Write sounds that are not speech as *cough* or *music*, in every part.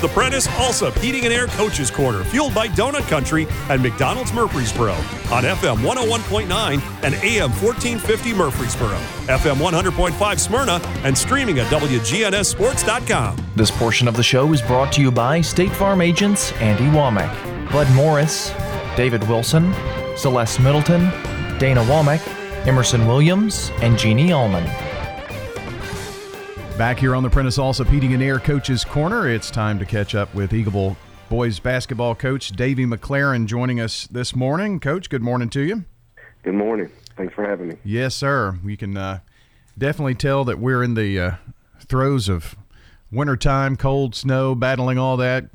The Prentice Allsup Heating and Air Coaches Corner, fueled by Donut Country and McDonald's Murfreesboro on FM 101.9 and AM 1450 Murfreesboro, FM 100.5 Smyrna, and streaming at WGNSSports.com. This portion of the show is brought to you by State Farm agents Andy Womack, Bud Morris, David Wilson, Celeste Middleton, Dana Womack, Emerson Williams, and Jeannie Allman. Back here on the Prentice Allsup Heating and Air Coaches Corner, it's time to catch up with Eagleville boys basketball coach Davy McLaren joining us this morning. Coach, good morning to you. Good morning. Thanks for having me. Yes, sir. You can uh, definitely tell that we're in the uh, throes of wintertime, cold, snow, battling all that,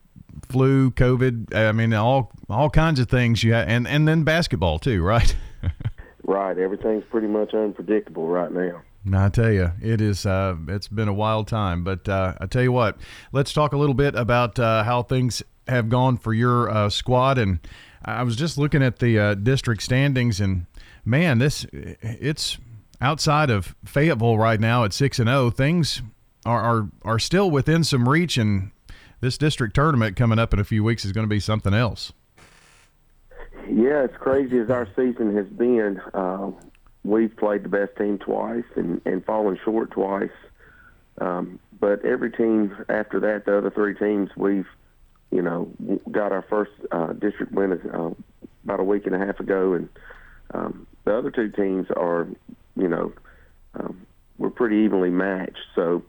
flu, COVID. I mean, all all kinds of things. You have, and and then basketball too, right? *laughs* right. Everything's pretty much unpredictable right now. I tell you, it is. Uh, it's been a wild time, but uh, I tell you what. Let's talk a little bit about uh, how things have gone for your uh, squad. And I was just looking at the uh, district standings, and man, this it's outside of Fayetteville right now at six and zero. Things are, are are still within some reach, and this district tournament coming up in a few weeks is going to be something else. Yeah, as crazy as our season has been, uh, we've played the best team twice and, and fallen short twice. Um, but every team after that, the other three teams, we've, you know, got our first uh, district win uh, about a week and a half ago, and um, the other two teams are, you know, um, we're pretty evenly matched. So,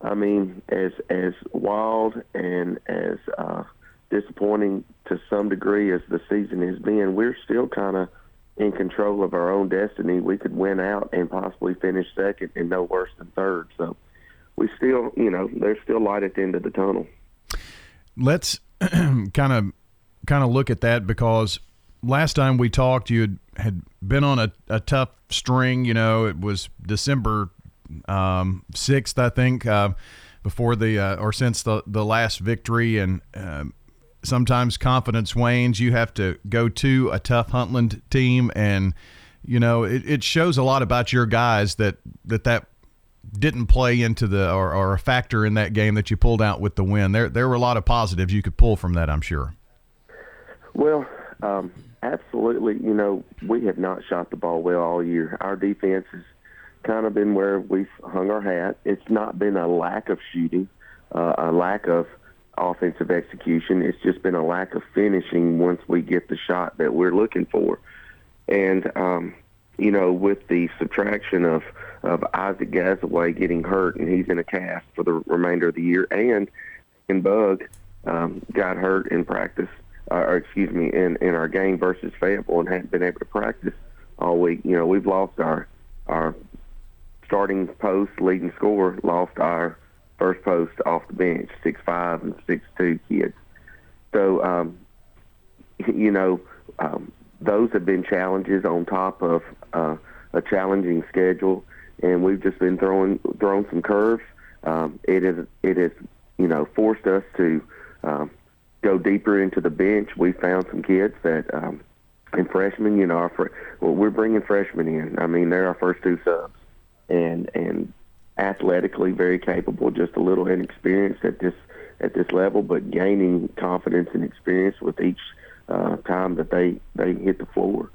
I mean, as as wild and as uh, disappointing to some degree as the season has been, we're still kind of in control of our own destiny, we could win out and possibly finish second and no worse than third. So we still, you know, there's still light at the end of the tunnel. Let's kind of kind of look at that because last time we talked, you had, had been on a, a tough string. You know, it was December um, sixth, I think, uh, before the uh, or since the the last victory, and um, sometimes confidence wanes. You have to go to a tough Huntland team, and you know it, it shows a lot about your guys that that that didn't play into the or, or a factor in that game that you pulled out with the win. There there were a lot of positives you could pull from that. I'm sure. Well, um, absolutely. You know, we have not shot the ball well all year. Our defense has kind of been where we've hung our hat. It's not been a lack of shooting, uh, a lack of offensive execution. It's just been a lack of finishing once we get the shot that we're looking for. And, um, you know, with the subtraction of, of Isaac Gazaway getting hurt and he's in a cast for the remainder of the year, and and Bug um, got hurt in practice, uh, or excuse me, in, in our game versus Fayetteville and hadn't been able to practice all week. You know, we've lost our our starting post leading scorer, lost our first post off the bench, six five and six two kids. So, um, *laughs* you know, um, those have been challenges on top of uh, a challenging schedule, and we've just been throwing throwing some curves. Um, it is it has you know forced us to um, go deeper into the bench. We found some kids that um, and freshmen, you know, our fr- well, we're bringing freshmen in. I mean, they're our first two subs, and and athletically very capable, just a little inexperienced at this at this level, but gaining confidence and experience with each uh, time that they they hit the floor.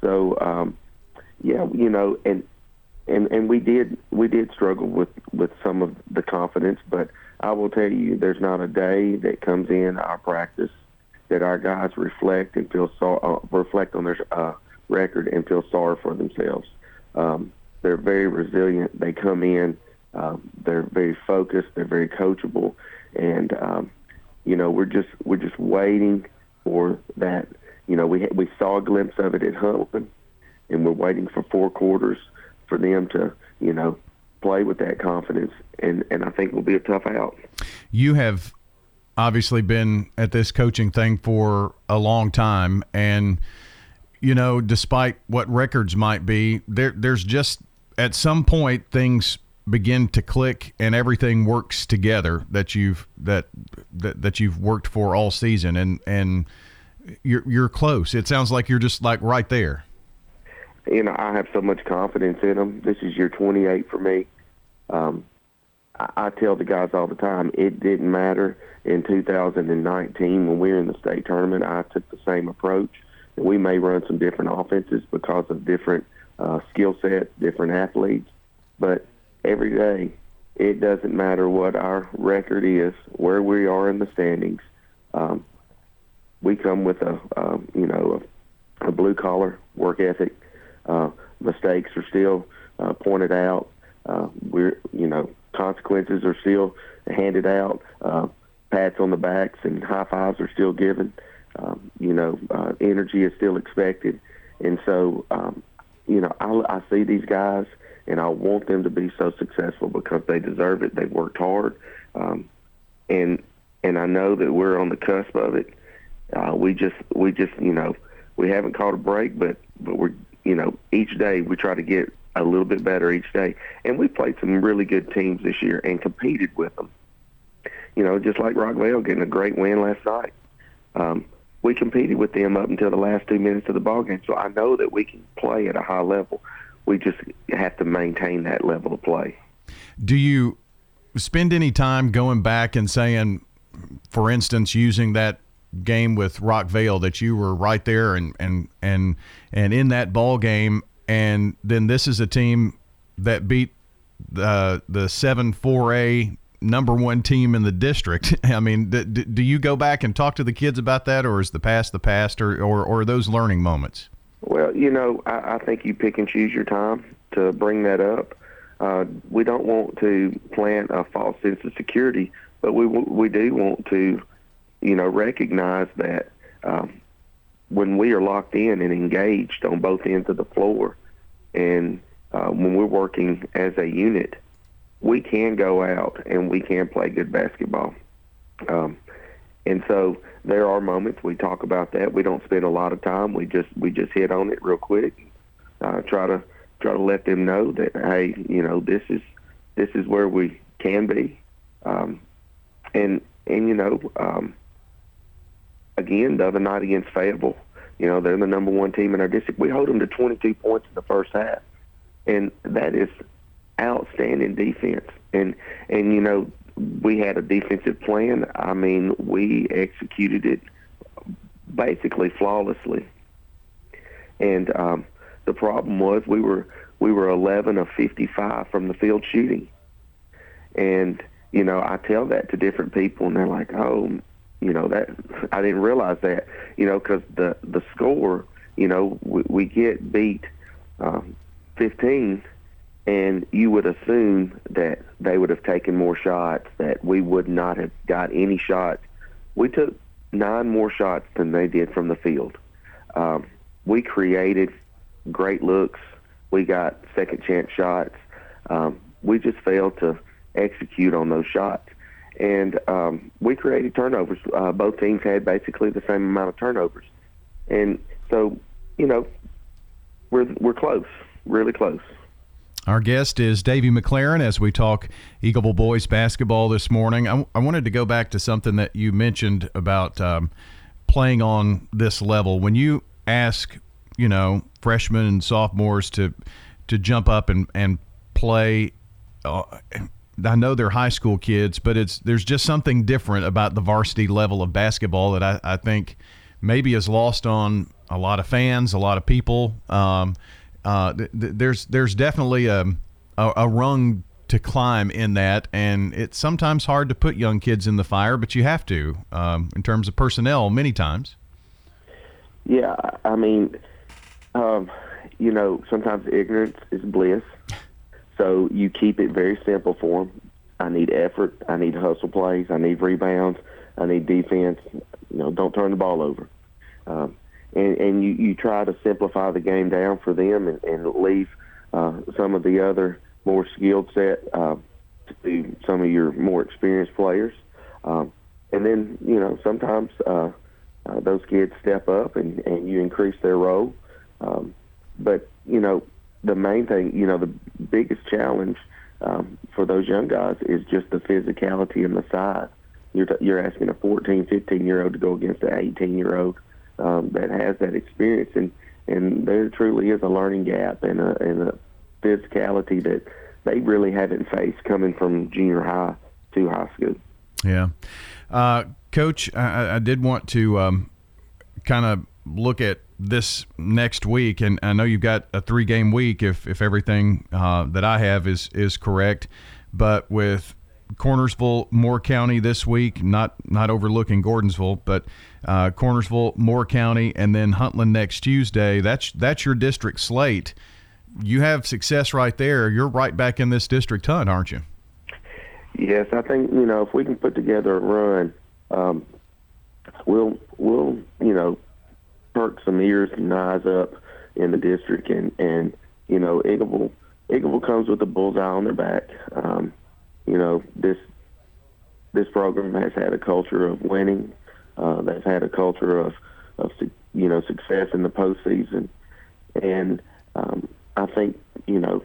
So um, yeah, you know, and and and we did we did struggle with with some of the confidence, but I will tell you, there's not a day that comes in our practice that our guys reflect and feel so uh, reflect on their uh, record and feel sorry for themselves. Um, they're very resilient. They come in, um, they're very focused, they're very coachable, and um, you know we're just we're just waiting for that. You know we we saw a glimpse of it at Huntland, and we're waiting for four quarters for them to you know play with that confidence, and and I think will be a tough out. You have obviously been at this coaching thing for a long time, and you know, despite what records might be, there there's just at some point things begin to click and everything works together that you've that that, that you've worked for all season and and you're you're close it sounds like you're just like right there you know i have so much confidence in them this is year 28 for me um, I, I tell the guys all the time, it didn't matter in 2019 when we were in the state tournament. I took the same approach. We may run some different offenses because of different uh, skill sets, different athletes, but every day it doesn't matter what our record is, where we are in the standings. Um, we come with a, you know, a, a blue collar work ethic. Uh, mistakes are still uh, pointed out. Uh, we're, you know, consequences are still handed out. Uh, pats on the backs and high fives are still given. Um, you know, uh, energy is still expected, and so um, you know, I, I see these guys and I want them to be so successful because they deserve it. They've worked hard, um, and and I know that we're on the cusp of it. Uh, we just we just you know we haven't caught a break, but but we're you know each day we try to get a little bit better each day, and we played some really good teams this year and competed with them. You know, just like Rockvale getting a great win last night. Um, we competed with them up until the last two minutes of the ball game, so I know that we can play at a high level we just have to maintain that level of play. Do you spend any time going back and saying, for instance, using that game with Rockvale that you were right there and and and and in that ball game, and then this is a team that beat the the seven four A number one team in the district. *laughs* I mean, do, do you go back and talk to the kids about that, or is the past the past, or or, or those learning moments? Well, you know, I, I think you pick and choose your time to bring that up. Uh, we don't want to plant a false sense of security, but we we do want to, you know, recognize that um, when we are locked in and engaged on both ends of the floor, and uh, when we're working as a unit, we can go out and we can play good basketball. Um, and so there are moments we talk about that. We don't spend a lot of time. We just we just hit on it real quick. Uh, try to try to let them know that hey, you know this is this is where we can be, um, and and you know um, again the other night against Fayetteville, you know they're the number one team in our district. We hold them to 22 points in the first half, and that is outstanding defense. And and you know we had a defensive plan. I mean, we executed it basically flawlessly. And um, the problem was we were we were 11 of 55 from the field shooting. And you know, I tell that to different people, and they're like, "Oh, you know that I didn't realize that." You know, because the the score, you know, we, we get beat um, 15 and you would assume that they would have taken more shots, that we would not have got any shots. We took nine more shots than they did from the field. Um, we created great looks. We got second chance shots. Um, we just failed to execute on those shots. And um, we created turnovers. Uh, both teams had basically the same amount of turnovers. And so, you know, we're, we're close, really close. Our guest is Davy McLaren as we talk Eagleville boys basketball this morning. I, I, wanted to go back to something that you mentioned about um, playing on this level. When you ask, you know, freshmen and sophomores to to jump up and and play. Uh, I know they're high school kids, but it's there's just something different about the varsity level of basketball that I, I think maybe is lost on a lot of fans, a lot of people. Um, uh, th- there's there's definitely a, a, a rung to climb in that, and it's sometimes hard to put young kids in the fire, but you have to um, in terms of personnel many times. Yeah, I mean, um, you know, sometimes ignorance is bliss. So you keep it very simple for them. I need effort. I need hustle plays. I need rebounds. I need defense. You know, don't turn the ball over. Um, and, and you, you try to simplify the game down for them and, and leave uh, some of the other more skilled set uh, to some of your more experienced players. Um, and then, you know, sometimes uh, uh, those kids step up and, and you increase their role. Um, but, you know, the main thing, you know, the biggest challenge um, for those young guys is just the physicality and the size. You're, t- you're asking a 14, 15 year old to go against an 18 year old um, that has that experience, and and there truly is a learning gap and a and a physicality that they really haven't faced coming from junior high to high school. Yeah, uh, Coach, I, I, did want to um, kind of look at this next week, and I know you've got a three game week if if everything uh, that I have is is correct, but with Cornersville, Moore County this week, not not overlooking Gordonsville, but uh, Cornersville, Moore County, and then Huntland next Tuesday. That's that's your district slate. You have success right there. You're right back in this district hunt, aren't you? Yes, I think you know if we can put together a run, um, we'll we'll you know perk some ears and eyes up in the district, and and you know Eagleville Eagleville comes with a bullseye on their back. Um, you know this this program has had a culture of winning. Uh, they've had a culture of of you know success in the postseason, and um, I think you know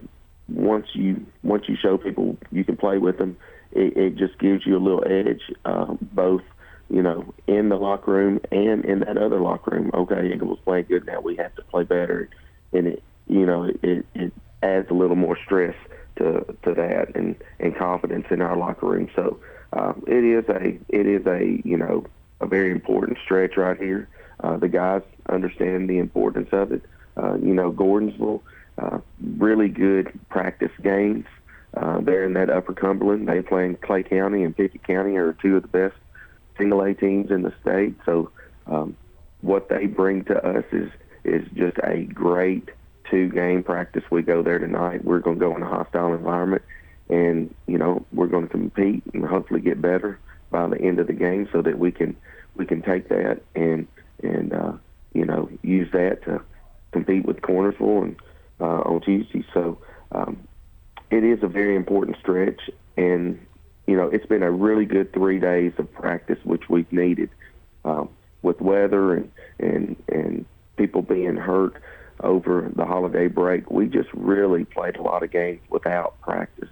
once you once you show people you can play with them, it, it just gives you a little edge, uh, both you know in the locker room and in that other locker room. Okay, Eagles playing good now. We have to play better, and it you know it, it adds a little more stress to to that and and confidence in our locker room. So um, it is a it is a you know a very important stretch right here. Uh, the guys understand the importance of it. Uh, you know, Gordonsville, uh, really good practice games. Uh, they're in that Upper Cumberland. They play in Clay County and Pickett County are two of the best single A teams in the state. So um, what they bring to us is is just a great two game practice. We go there tonight. We're going to go in a hostile environment, and you know we're going to compete and hopefully get better by the end of the game, so that we can we can take that and and uh, you know use that to compete with Cornersville and uh, on Tuesday. So um, it is a very important stretch, and you know it's been a really good three days of practice, which we've needed um, with weather and and and people being hurt over the holiday break. We just really played a lot of games without practice,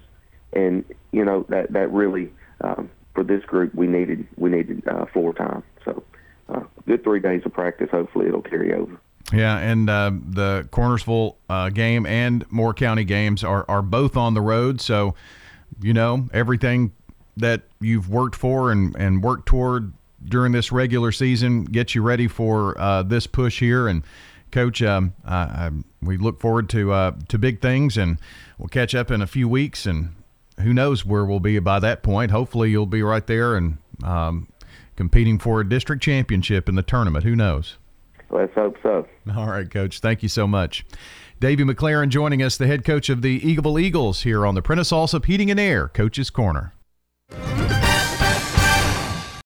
and you know that that really um, for this group we needed we needed uh, four time. So uh, good three days of practice. Hopefully it'll carry over. Yeah, and uh, the Cornersville uh, game and Moore County games are are both on the road. So you know everything that you've worked for and and worked toward during this regular season gets you ready for uh, this push here and Coach, um, I, I, we look forward to uh, to big things, and we'll catch up in a few weeks. And who knows where we'll be by that point? Hopefully, you'll be right there and um, competing for a district championship in the tournament. Who knows? Let's hope so. All right, Coach. Thank you so much. Davey McLaren joining us, the head coach of the Eagleville Eagles, here on the Prentice Allsup Heating and Air Coach's Corner.